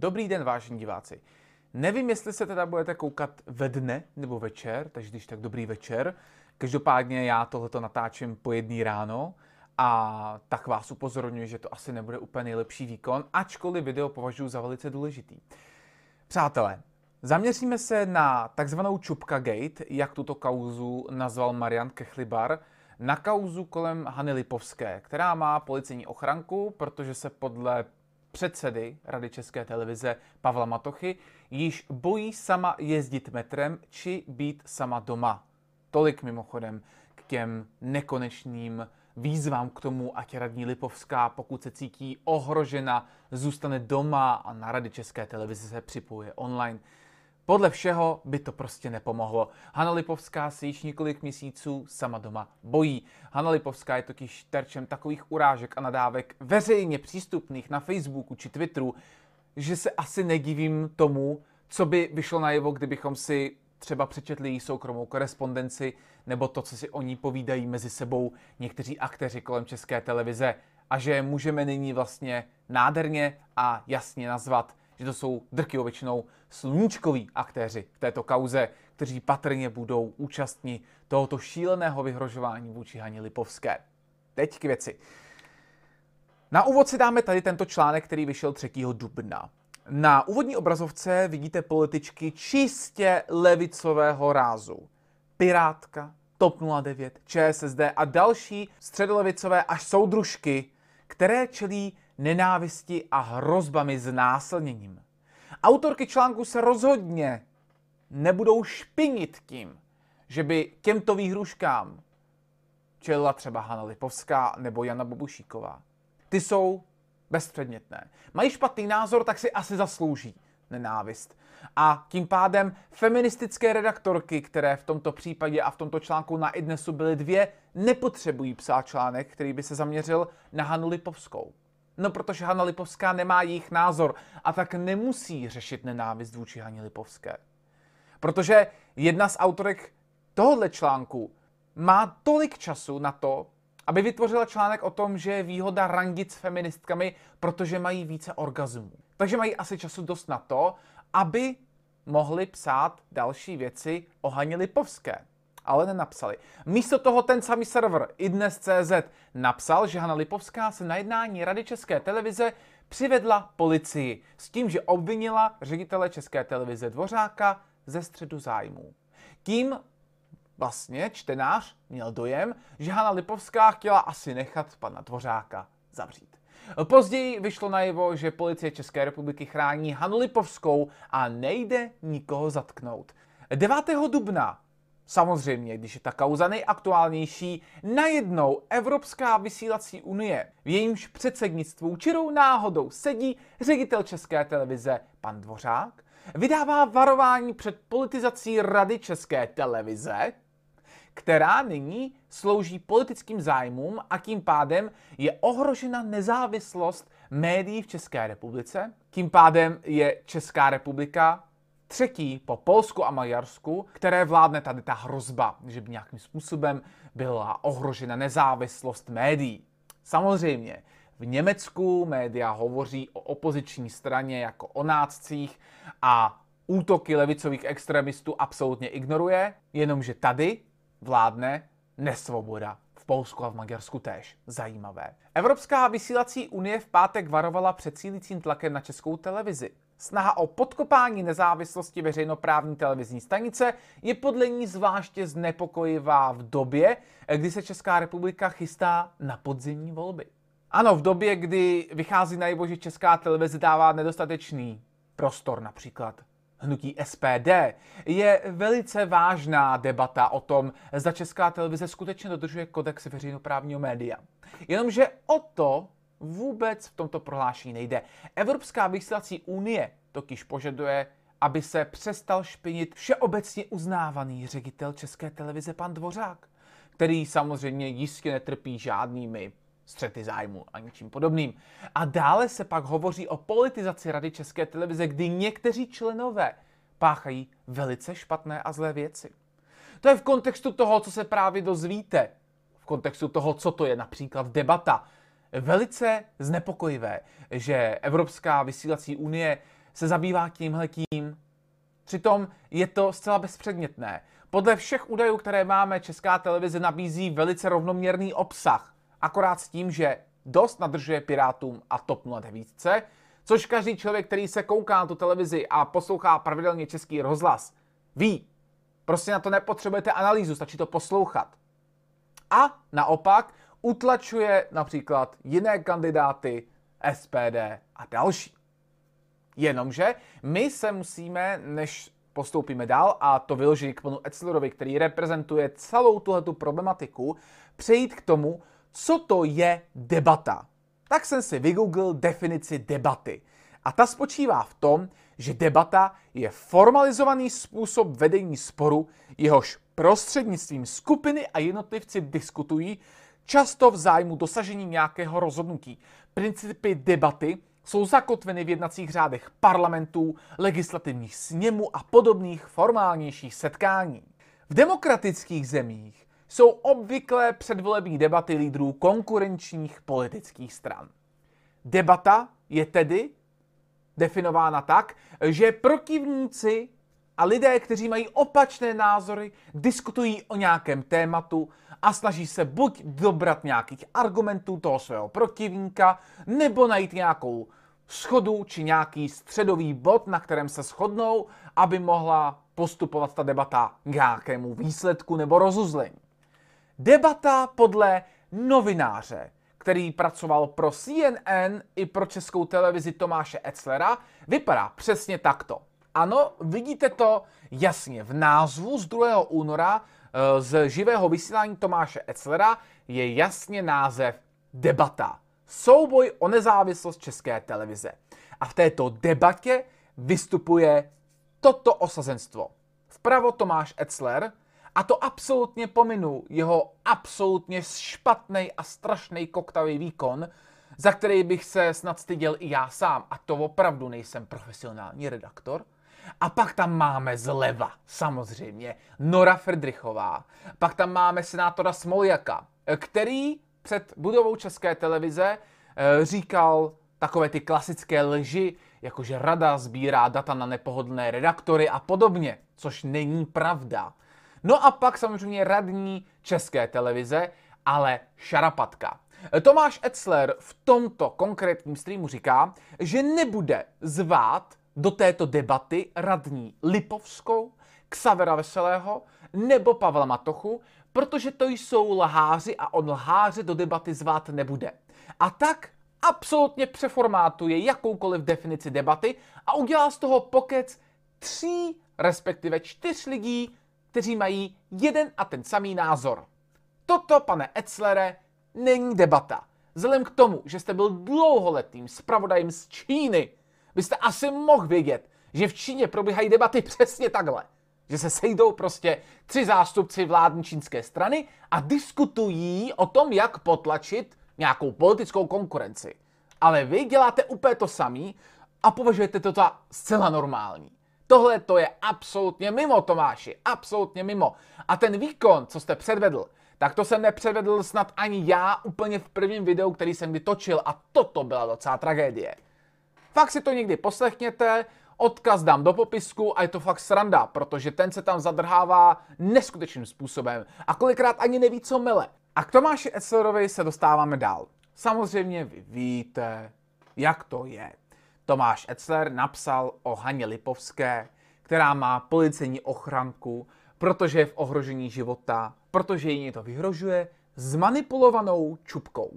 Dobrý den, vážení diváci. Nevím, jestli se teda budete koukat ve dne nebo večer, takže když tak dobrý večer. Každopádně já tohleto natáčím po jedný ráno a tak vás upozorňuji, že to asi nebude úplně nejlepší výkon, ačkoliv video považuji za velice důležitý. Přátelé, zaměříme se na takzvanou Čupka Gate, jak tuto kauzu nazval Marian Kechlibar, na kauzu kolem Hany Lipovské, která má policejní ochranku, protože se podle předsedy Rady České televize Pavla Matochy již bojí sama jezdit metrem či být sama doma. Tolik mimochodem k těm nekonečným výzvám k tomu, ať radní Lipovská, pokud se cítí ohrožena, zůstane doma a na Rady České televize se připojuje online. Podle všeho by to prostě nepomohlo. Hanna Lipovská se již několik měsíců sama doma bojí. Hanna Lipovská je totiž terčem takových urážek a nadávek veřejně přístupných na Facebooku či Twitteru, že se asi nedivím tomu, co by vyšlo najevo, kdybychom si třeba přečetli její soukromou korespondenci nebo to, co si o ní povídají mezi sebou někteří akteři kolem české televize a že můžeme nyní vlastně nádherně a jasně nazvat že to jsou drtivou většinou sluníčkoví aktéři v této kauze, kteří patrně budou účastní tohoto šíleného vyhrožování vůči Haně Lipovské. Teď k věci. Na úvod si dáme tady tento článek, který vyšel 3. dubna. Na úvodní obrazovce vidíte političky čistě levicového rázu. Pirátka, TOP 09, ČSSD a další středolevicové až soudružky, které čelí nenávisti a hrozbami znásilněním. Autorky článku se rozhodně nebudou špinit tím, že by těmto výhruškám čelila třeba Hanna Lipovská nebo Jana Bobušíková. Ty jsou bezpředmětné. Mají špatný názor, tak si asi zaslouží nenávist. A tím pádem feministické redaktorky, které v tomto případě a v tomto článku na Idnesu byly dvě, nepotřebují psát článek, který by se zaměřil na Hanu Lipovskou. No protože Hanna Lipovská nemá jejich názor a tak nemusí řešit nenávist vůči Haně Lipovské. Protože jedna z autorek tohohle článku má tolik času na to, aby vytvořila článek o tom, že je výhoda randit s feministkami, protože mají více orgazmů. Takže mají asi času dost na to, aby mohli psát další věci o Haně Lipovské ale nenapsali. Místo toho ten samý server idnes.cz napsal, že Hanna Lipovská se na jednání Rady České televize přivedla policii s tím, že obvinila ředitele České televize Dvořáka ze středu zájmů. Tím vlastně čtenář měl dojem, že Hanna Lipovská chtěla asi nechat pana Dvořáka zavřít. Později vyšlo najevo, že policie České republiky chrání Hanu Lipovskou a nejde nikoho zatknout. 9. dubna Samozřejmě, když je ta kauza nejaktuálnější, najednou Evropská vysílací unie, v jejímž předsednictvu čirou náhodou sedí ředitel České televize pan Dvořák, vydává varování před politizací Rady České televize, která nyní slouží politickým zájmům a tím pádem je ohrožena nezávislost médií v České republice. Tím pádem je Česká republika třetí po Polsku a Maďarsku, které vládne tady ta hrozba, že by nějakým způsobem byla ohrožena nezávislost médií. Samozřejmě, v Německu média hovoří o opoziční straně jako o nácích a útoky levicových extremistů absolutně ignoruje, jenomže tady vládne nesvoboda. V Polsku a v Maďarsku též. Zajímavé. Evropská vysílací unie v pátek varovala před cílícím tlakem na českou televizi. Snaha o podkopání nezávislosti veřejnoprávní televizní stanice je podle ní zvláště znepokojivá v době, kdy se Česká republika chystá na podzimní volby. Ano, v době, kdy vychází najevo, že Česká televize dává nedostatečný prostor například hnutí SPD, je velice vážná debata o tom, zda Česká televize skutečně dodržuje kodex veřejnoprávního média. Jenomže o to vůbec v tomto prohlášení nejde. Evropská vysílací unie totiž požaduje, aby se přestal špinit všeobecně uznávaný ředitel České televize pan Dvořák, který samozřejmě jistě netrpí žádnými střety zájmu a ničím podobným. A dále se pak hovoří o politizaci Rady České televize, kdy někteří členové páchají velice špatné a zlé věci. To je v kontextu toho, co se právě dozvíte. V kontextu toho, co to je například debata velice znepokojivé, že Evropská vysílací unie se zabývá tímhletím. Přitom je to zcela bezpředmětné. Podle všech údajů, které máme, Česká televize nabízí velice rovnoměrný obsah. Akorát s tím, že dost nadržuje Pirátům a TOP 09, což každý člověk, který se kouká na tu televizi a poslouchá pravidelně český rozhlas, ví. Prostě na to nepotřebujete analýzu, stačí to poslouchat. A naopak utlačuje například jiné kandidáty, SPD a další. Jenomže my se musíme, než postoupíme dál, a to vyloží k panu Etzlerovi, který reprezentuje celou tuhletu problematiku, přejít k tomu, co to je debata. Tak jsem si vygooglil definici debaty. A ta spočívá v tom, že debata je formalizovaný způsob vedení sporu, jehož prostřednictvím skupiny a jednotlivci diskutují, často v zájmu dosažení nějakého rozhodnutí. Principy debaty jsou zakotveny v jednacích řádech parlamentů, legislativních sněmů a podobných formálnějších setkání. V demokratických zemích jsou obvyklé předvolební debaty lídrů konkurenčních politických stran. Debata je tedy definována tak, že protivníci a lidé, kteří mají opačné názory, diskutují o nějakém tématu a snaží se buď dobrat nějakých argumentů toho svého protivníka, nebo najít nějakou schodu či nějaký středový bod, na kterém se shodnou, aby mohla postupovat ta debata k nějakému výsledku nebo rozuzlení. Debata podle novináře, který pracoval pro CNN i pro českou televizi Tomáše Etzlera, vypadá přesně takto. Ano, vidíte to jasně v názvu z 2. února z živého vysílání Tomáše Etzlera je jasně název Debata. Souboj o nezávislost české televize. A v této debatě vystupuje toto osazenstvo. Vpravo Tomáš Etzler, a to absolutně pominu jeho absolutně špatný a strašný koktavý výkon, za který bych se snad styděl i já sám. A to opravdu nejsem profesionální redaktor. A pak tam máme zleva, samozřejmě, Nora Ferdrichová. Pak tam máme senátora Smoljaka, který před budovou České televize eh, říkal takové ty klasické lži, jakože rada sbírá data na nepohodlné redaktory a podobně, což není pravda. No a pak samozřejmě radní České televize, ale šarapatka. Tomáš Etzler v tomto konkrétním streamu říká, že nebude zvát do této debaty radní Lipovskou, Xavera Veselého nebo Pavla Matochu, protože to jsou lháři a on lháře do debaty zvát nebude. A tak absolutně přeformátuje jakoukoliv definici debaty a udělá z toho pokec tří, respektive čtyř lidí, kteří mají jeden a ten samý názor. Toto, pane Etzlere, není debata. Vzhledem k tomu, že jste byl dlouholetým zpravodajem z Číny, byste asi mohl vědět, že v Číně probíhají debaty přesně takhle. Že se sejdou prostě tři zástupci vládní čínské strany a diskutují o tom, jak potlačit nějakou politickou konkurenci. Ale vy děláte úplně to samý a považujete to za zcela normální. Tohle to je absolutně mimo, Tomáši, absolutně mimo. A ten výkon, co jste předvedl, tak to jsem nepředvedl snad ani já úplně v prvním videu, který jsem vytočil a toto byla docela tragédie. Fakt si to někdy poslechněte, odkaz dám do popisku a je to fakt sranda, protože ten se tam zadrhává neskutečným způsobem a kolikrát ani neví, co mele. A k Tomáši Etzlerovi se dostáváme dál. Samozřejmě vy víte, jak to je. Tomáš Etzler napsal o Haně Lipovské, která má policejní ochranku, protože je v ohrožení života, protože jí to vyhrožuje, s manipulovanou čupkou.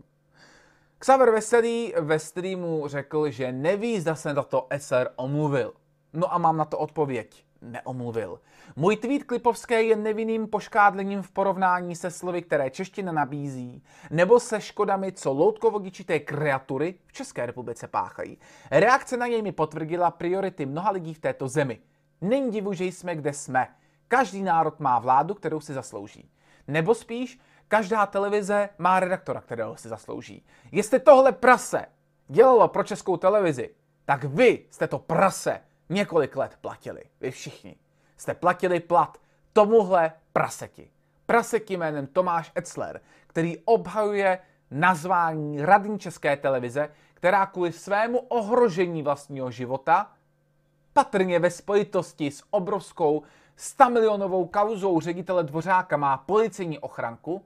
Xaver Veselý ve streamu řekl, že neví, zda se na to SR omluvil. No a mám na to odpověď. Neomluvil. Můj tweet Klipovské je nevinným poškádlením v porovnání se slovy, které čeština nabízí, nebo se škodami, co loutkovodičité kreatury v České republice páchají. Reakce na něj mi potvrdila priority mnoha lidí v této zemi. Není divu, že jsme kde jsme. Každý národ má vládu, kterou si zaslouží. Nebo spíš, Každá televize má redaktora, kterého si zaslouží. Jestli tohle prase dělalo pro českou televizi, tak vy jste to prase několik let platili. Vy všichni jste platili plat tomuhle praseti. Praseti jménem Tomáš Etzler, který obhajuje nazvání radní české televize, která kvůli svému ohrožení vlastního života patrně ve spojitosti s obrovskou 100 milionovou kauzou ředitele Dvořáka má policejní ochranku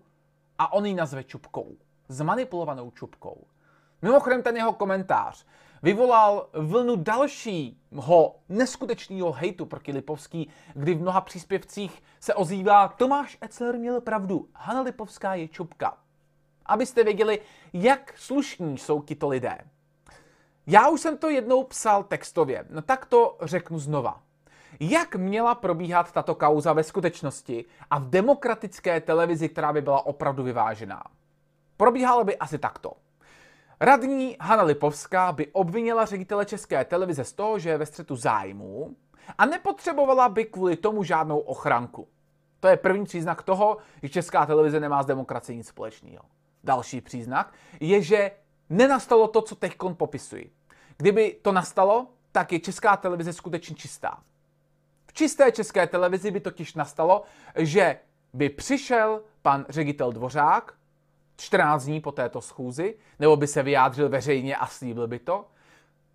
a on ji nazve čupkou. Zmanipulovanou čupkou. Mimochodem ten jeho komentář vyvolal vlnu dalšího neskutečného hejtu proti Lipovský, kdy v mnoha příspěvcích se ozývá Tomáš Etzler měl pravdu, Hanna Lipovská je čupka. Abyste věděli, jak slušní jsou tito lidé. Já už jsem to jednou psal textově, no tak to řeknu znova. Jak měla probíhat tato kauza ve skutečnosti a v demokratické televizi, která by byla opravdu vyvážená? Probíhala by asi takto. Radní Hanna Lipovská by obvinila ředitele České televize z toho, že je ve střetu zájmů a nepotřebovala by kvůli tomu žádnou ochranku. To je první příznak toho, že Česká televize nemá s demokracií nic společného. Další příznak je, že nenastalo to, co teď popisuji. Kdyby to nastalo, tak je Česká televize skutečně čistá. Čisté České televizi by totiž nastalo, že by přišel pan ředitel Dvořák, 14 dní po této schůzi, nebo by se vyjádřil veřejně a slíbil by to.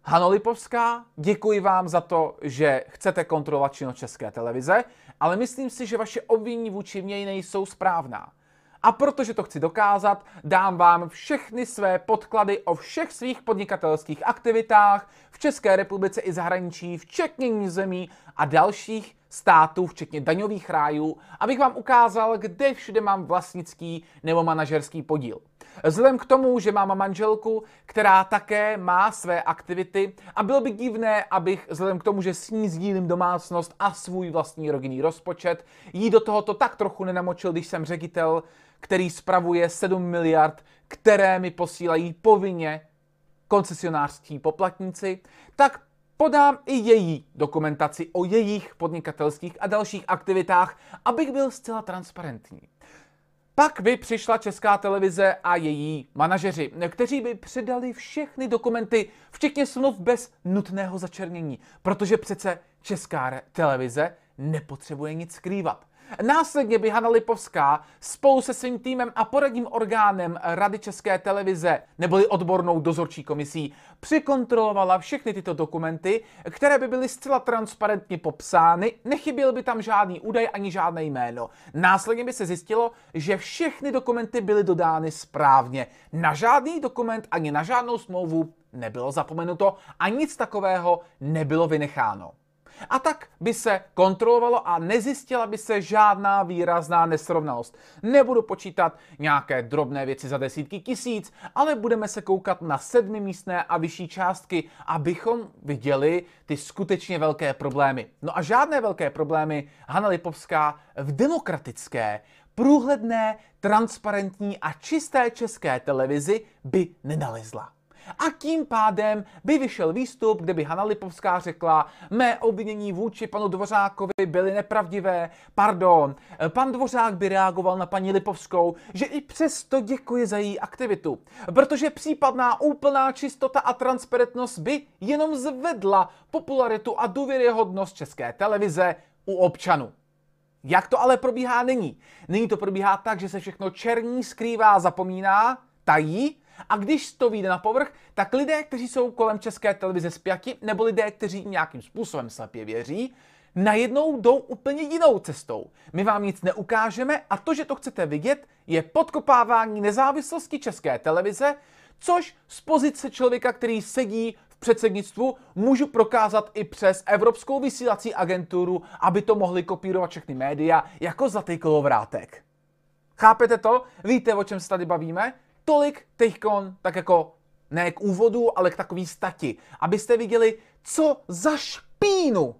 Hano Lipovská, děkuji vám za to, že chcete kontrolovat činnost České televize, ale myslím si, že vaše obvinění vůči mně nejsou správná. A protože to chci dokázat, dám vám všechny své podklady o všech svých podnikatelských aktivitách v České republice i zahraničí, včetně zemí a dalších států, včetně daňových rájů, abych vám ukázal, kde všude mám vlastnický nebo manažerský podíl. Vzhledem k tomu, že mám manželku, která také má své aktivity a bylo by divné, abych vzhledem k tomu, že s ní sdílím domácnost a svůj vlastní rodinný rozpočet, jí do tohoto tak trochu nenamočil, když jsem ředitel, který spravuje 7 miliard, které mi posílají povinně koncesionářští poplatníci, tak podám i její dokumentaci o jejich podnikatelských a dalších aktivitách, abych byl zcela transparentní. Pak by přišla Česká televize a její manažeři, kteří by předali všechny dokumenty, včetně smluv bez nutného začernění, protože přece Česká televize nepotřebuje nic skrývat. Následně by Hanna Lipovská spolu se svým týmem a poradním orgánem Rady České televize neboli odbornou dozorčí komisí přikontrolovala všechny tyto dokumenty, které by byly zcela transparentně popsány, nechyběl by tam žádný údaj ani žádné jméno. Následně by se zjistilo, že všechny dokumenty byly dodány správně. Na žádný dokument ani na žádnou smlouvu nebylo zapomenuto a nic takového nebylo vynecháno. A tak by se kontrolovalo a nezjistila by se žádná výrazná nesrovnalost. Nebudu počítat nějaké drobné věci za desítky tisíc, ale budeme se koukat na sedmimístné a vyšší částky, abychom viděli ty skutečně velké problémy. No a žádné velké problémy Hanna Lipovská v demokratické, průhledné, transparentní a čisté české televizi by nenalezla. A tím pádem by vyšel výstup, kde by Hanna Lipovská řekla, mé obvinění vůči panu Dvořákovi byly nepravdivé, pardon. Pan Dvořák by reagoval na paní Lipovskou, že i přesto děkuje za její aktivitu, protože případná úplná čistota a transparentnost by jenom zvedla popularitu a důvěryhodnost české televize u občanů. Jak to ale probíhá nyní? Nyní to probíhá tak, že se všechno černí, skrývá, zapomíná, tají a když to vyjde na povrch, tak lidé, kteří jsou kolem české televize spjati, nebo lidé, kteří nějakým způsobem slepě věří, najednou jdou úplně jinou cestou. My vám nic neukážeme a to, že to chcete vidět, je podkopávání nezávislosti české televize, což z pozice člověka, který sedí v předsednictvu, můžu prokázat i přes Evropskou vysílací agenturu, aby to mohli kopírovat všechny média jako zlatý kolovrátek. Chápete to? Víte, o čem se tady bavíme? Tolik teďkon, tak jako ne k úvodu, ale k takový stati, abyste viděli, co za špínu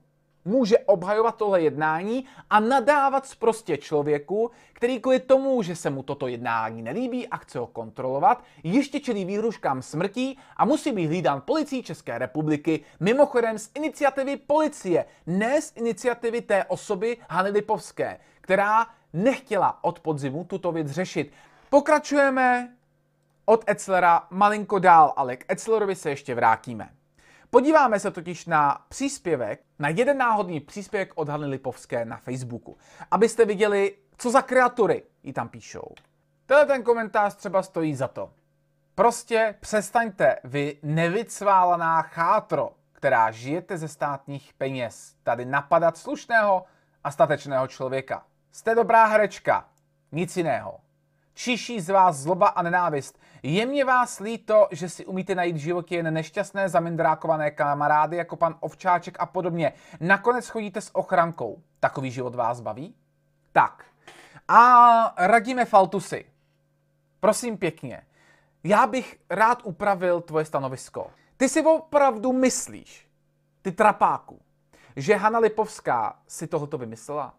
může obhajovat tohle jednání a nadávat prostě člověku, který kvůli tomu, že se mu toto jednání nelíbí a chce ho kontrolovat, ještě čelí výhruškám smrtí a musí být hlídán policií České republiky, mimochodem z iniciativy policie, ne z iniciativy té osoby Hany Lipovské, která nechtěla od podzimu tuto věc řešit. Pokračujeme od Etzlera malinko dál, ale k Etzlerovi se ještě vrátíme. Podíváme se totiž na příspěvek, na jeden náhodný příspěvek od Hany Lipovské na Facebooku, abyste viděli, co za kreatury jí tam píšou. Tenhle ten komentář třeba stojí za to. Prostě přestaňte, vy nevycválaná chátro, která žijete ze státních peněz, tady napadat slušného a statečného člověka. Jste dobrá herečka, nic jiného. Čiší z vás zloba a nenávist. Je mě vás líto, že si umíte najít v životě jen nešťastné zamindrákované kamarády jako pan Ovčáček a podobně. Nakonec chodíte s ochrankou. Takový život vás baví? Tak. A radíme Faltusy. Prosím pěkně, já bych rád upravil tvoje stanovisko. Ty si opravdu myslíš, ty trapáku, že Hanna Lipovská si tohoto vymyslela?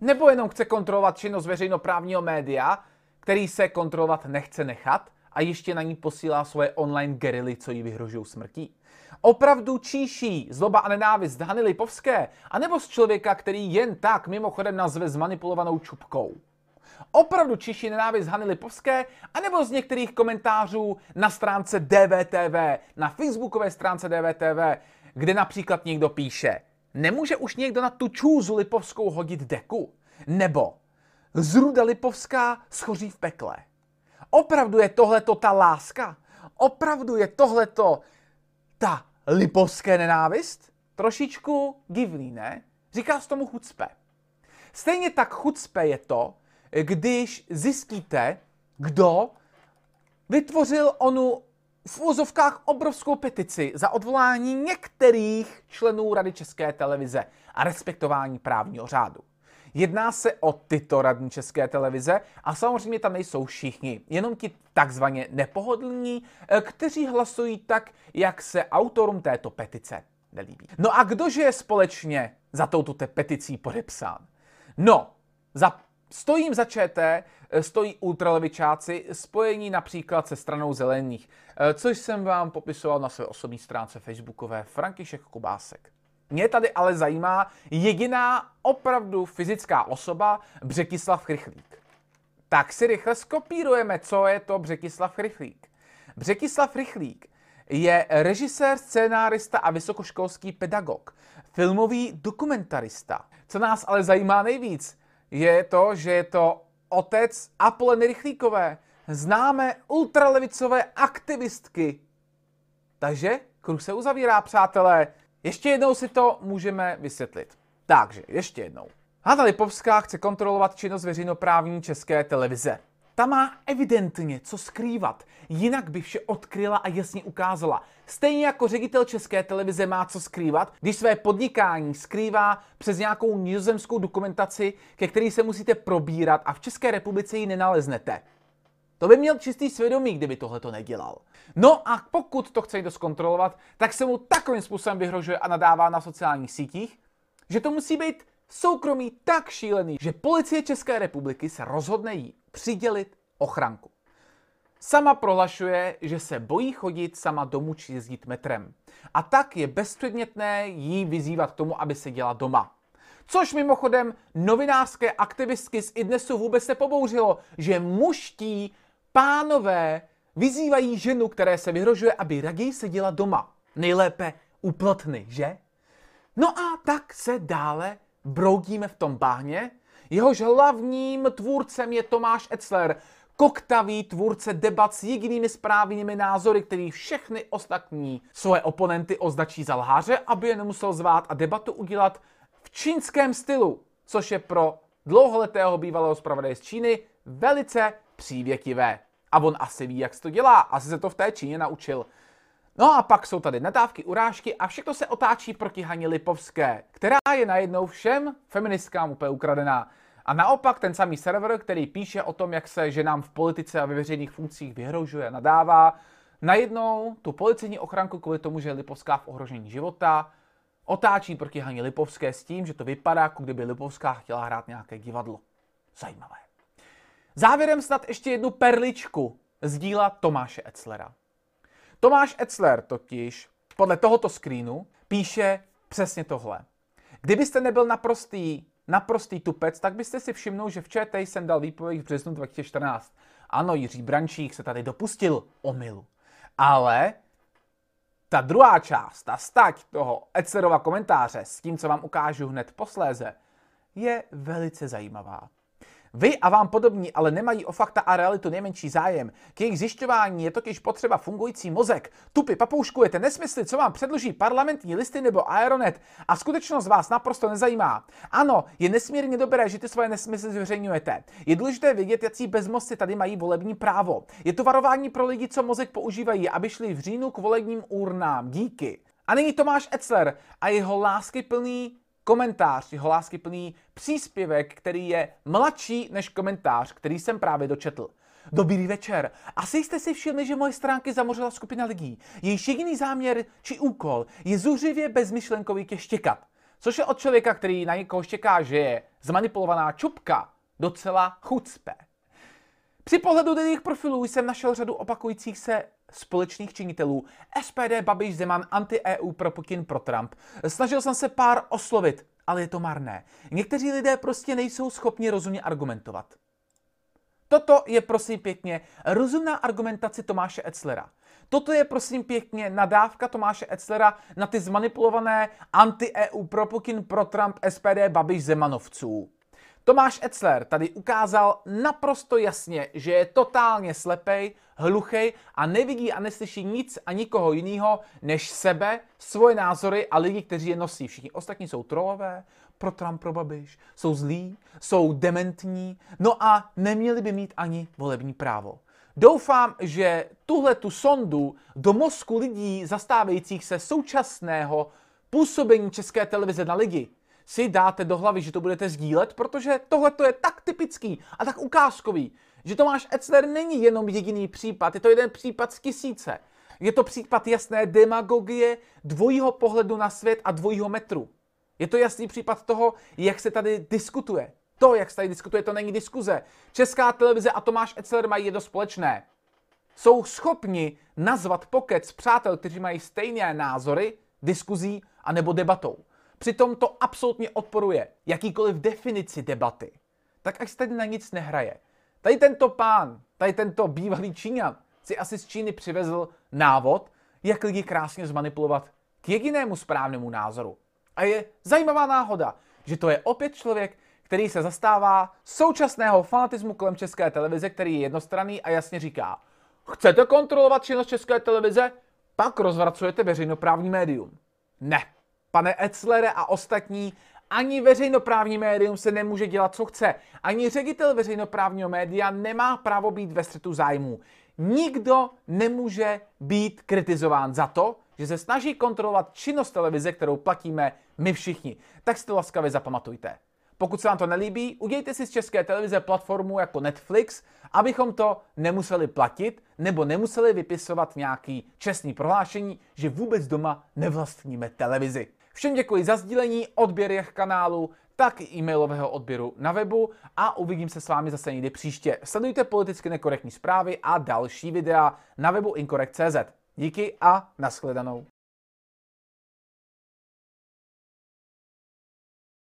Nebo jenom chce kontrolovat činnost veřejnoprávního média, který se kontrolovat nechce nechat a ještě na ní posílá svoje online gerily, co jí vyhrožují smrtí? Opravdu číší zloba a nenávist Hany Lipovské, anebo z člověka, který jen tak mimochodem nazve zmanipulovanou čupkou? opravdu čiší nenávist Hany Lipovské, anebo z některých komentářů na stránce DVTV, na facebookové stránce DVTV, kde například někdo píše, nemůže už někdo na tu čůzu Lipovskou hodit deku? Nebo Zruda Lipovská schoří v pekle. Opravdu je tohleto ta láska? Opravdu je tohleto ta lipovské nenávist? Trošičku divný, ne? Říká z tomu chucpe. Stejně tak chucpe je to, když zjistíte, kdo vytvořil onu v úzovkách obrovskou petici za odvolání některých členů Rady České televize a respektování právního řádu. Jedná se o tyto radní České televize a samozřejmě tam nejsou všichni, jenom ti takzvaně nepohodlní, eh, kteří hlasují tak, jak se autorům této petice nelíbí. No a kdože je společně za touto peticí podepsán? No, za Stojím za ČT, eh, stojí ultralevičáci, spojení například se stranou zelených, eh, což jsem vám popisoval na své osobní stránce facebookové František Kubásek. Mě tady ale zajímá jediná opravdu fyzická osoba Břekislav Rychlík. Tak si rychle skopírujeme, co je to Břekislav Rychlík. Břekislav Rychlík je režisér, scénárista a vysokoškolský pedagog, filmový dokumentarista. Co nás ale zajímá nejvíc, je to, že je to otec Apoleny Rychlíkové, známé ultralevicové aktivistky. Takže kruh se uzavírá, přátelé. Ještě jednou si to můžeme vysvětlit. Takže, ještě jednou. Hanna Lipovská chce kontrolovat činnost veřejnoprávní české televize. Ta má evidentně co skrývat, jinak by vše odkryla a jasně ukázala. Stejně jako ředitel České televize má co skrývat, když své podnikání skrývá přes nějakou nizozemskou dokumentaci, ke který se musíte probírat a v České republice ji nenaleznete. To by měl čistý svědomí, kdyby tohle to nedělal. No a pokud to chce někdo zkontrolovat, tak se mu takovým způsobem vyhrožuje a nadává na sociálních sítích, že to musí být soukromí tak šílený, že policie České republiky se rozhodne jí přidělit ochranku. Sama prohlašuje, že se bojí chodit sama domů či jezdit metrem. A tak je bezpředmětné jí vyzývat k tomu, aby se děla doma. Což mimochodem novinářské aktivistky z Idnesu vůbec nepobouřilo, že muští pánové vyzývají ženu, které se vyhrožuje, aby raději seděla doma. Nejlépe úplotny, že? No a tak se dále broudíme v tom báhně. Jehož hlavním tvůrcem je Tomáš Etzler, koktavý tvůrce debat s jedinými správnými názory, který všechny ostatní svoje oponenty označí za lháře, aby je nemusel zvát a debatu udělat v čínském stylu, což je pro dlouholetého bývalého zpravodaje z Číny velice přívětivé. A on asi ví, jak se to dělá, asi se to v té Číně naučil. No a pak jsou tady nadávky, urážky a všechno se otáčí proti Haně Lipovské, která je najednou všem feministkám úplně ukradená. A naopak ten samý server, který píše o tom, jak se ženám v politice a ve veřejných funkcích vyhrožuje, nadává, najednou tu policejní ochranku kvůli tomu, že je Lipovská v ohrožení života, otáčí proti Haně Lipovské s tím, že to vypadá, jako kdyby Lipovská chtěla hrát nějaké divadlo. Zajímavé. Závěrem snad ještě jednu perličku z díla Tomáše Etzlera. Tomáš Etzler totiž podle tohoto screenu píše přesně tohle. Kdybyste nebyl naprostý, naprostý tupec, tak byste si všimnul, že v ČT jsem dal výpověď v březnu 2014. Ano, Jiří Brančík se tady dopustil omylu. Ale ta druhá část, ta stať toho Etzlerova komentáře s tím, co vám ukážu hned posléze, je velice zajímavá. Vy a vám podobní ale nemají o fakta a realitu nejmenší zájem. K jejich zjišťování je totiž potřeba fungující mozek. Tupy papouškujete nesmysly, co vám předloží parlamentní listy nebo Aeronet a skutečnost vás naprosto nezajímá. Ano, je nesmírně dobré, že ty svoje nesmysly zveřejňujete. Je důležité vědět, jaký bezmozci tady mají volební právo. Je to varování pro lidi, co mozek používají, aby šli v říjnu k volebním urnám. Díky. A nyní Tomáš Etzler a jeho láskyplný komentář, jeho láskyplný příspěvek, který je mladší než komentář, který jsem právě dočetl. Dobrý večer. Asi jste si všimli, že moje stránky zamořila skupina lidí. Jejich jediný záměr či úkol je zuřivě bezmyšlenkovitě štěkat. Což je od člověka, který na někoho štěká, že je zmanipulovaná čupka, docela chucpe. Při pohledu do jejich profilů jsem našel řadu opakujících se společných činitelů SPD, Babiš, Zeman, anti-EU, pro Putin, pro Trump. Snažil jsem se pár oslovit, ale je to marné. Někteří lidé prostě nejsou schopni rozumně argumentovat. Toto je prosím pěkně rozumná argumentace Tomáše Etzlera. Toto je prosím pěkně nadávka Tomáše Etzlera na ty zmanipulované anti-EU, pro Putin, pro Trump, SPD, Babiš, Zemanovců. Tomáš Etzler tady ukázal naprosto jasně, že je totálně slepej, hluchej a nevidí a neslyší nic a nikoho jiného než sebe, svoje názory a lidi, kteří je nosí. Všichni ostatní jsou trolové, pro Trump, pro Babiš, jsou zlí, jsou dementní, no a neměli by mít ani volební právo. Doufám, že tuhle tu sondu do mozku lidí zastávajících se současného působení České televize na lidi si dáte do hlavy, že to budete sdílet, protože tohle je tak typický a tak ukázkový, že Tomáš Etzler není jenom jediný případ, je to jeden případ z tisíce. Je to případ jasné demagogie, dvojího pohledu na svět a dvojího metru. Je to jasný případ toho, jak se tady diskutuje. To, jak se tady diskutuje, to není diskuze. Česká televize a Tomáš Etzler mají jedno společné. Jsou schopni nazvat pokec přátel, kteří mají stejné názory, diskuzí a nebo debatou. Přitom to absolutně odporuje jakýkoliv definici debaty. Tak až se tady na nic nehraje. Tady tento pán, tady tento bývalý Číňan si asi z Číny přivezl návod, jak lidi krásně zmanipulovat k jedinému správnému názoru. A je zajímavá náhoda, že to je opět člověk, který se zastává současného fanatismu kolem české televize, který je jednostranný a jasně říká, chcete kontrolovat činnost české televize? Pak rozvracujete veřejnoprávní médium. Ne, Pane Etzlere a ostatní, ani veřejnoprávní médium se nemůže dělat, co chce. Ani ředitel veřejnoprávního média nemá právo být ve střetu zájmů. Nikdo nemůže být kritizován za to, že se snaží kontrolovat činnost televize, kterou platíme my všichni. Tak si to laskavě zapamatujte. Pokud se vám to nelíbí, udějte si z české televize platformu jako Netflix, abychom to nemuseli platit nebo nemuseli vypisovat nějaký čestný prohlášení, že vůbec doma nevlastníme televizi. Všem děkuji za sdílení, odběr jak kanálu, tak i e-mailového odběru na webu a uvidím se s vámi zase někdy příště. Sledujte politicky nekorektní zprávy a další videa na webu inkorekt.cz. Díky a nashledanou.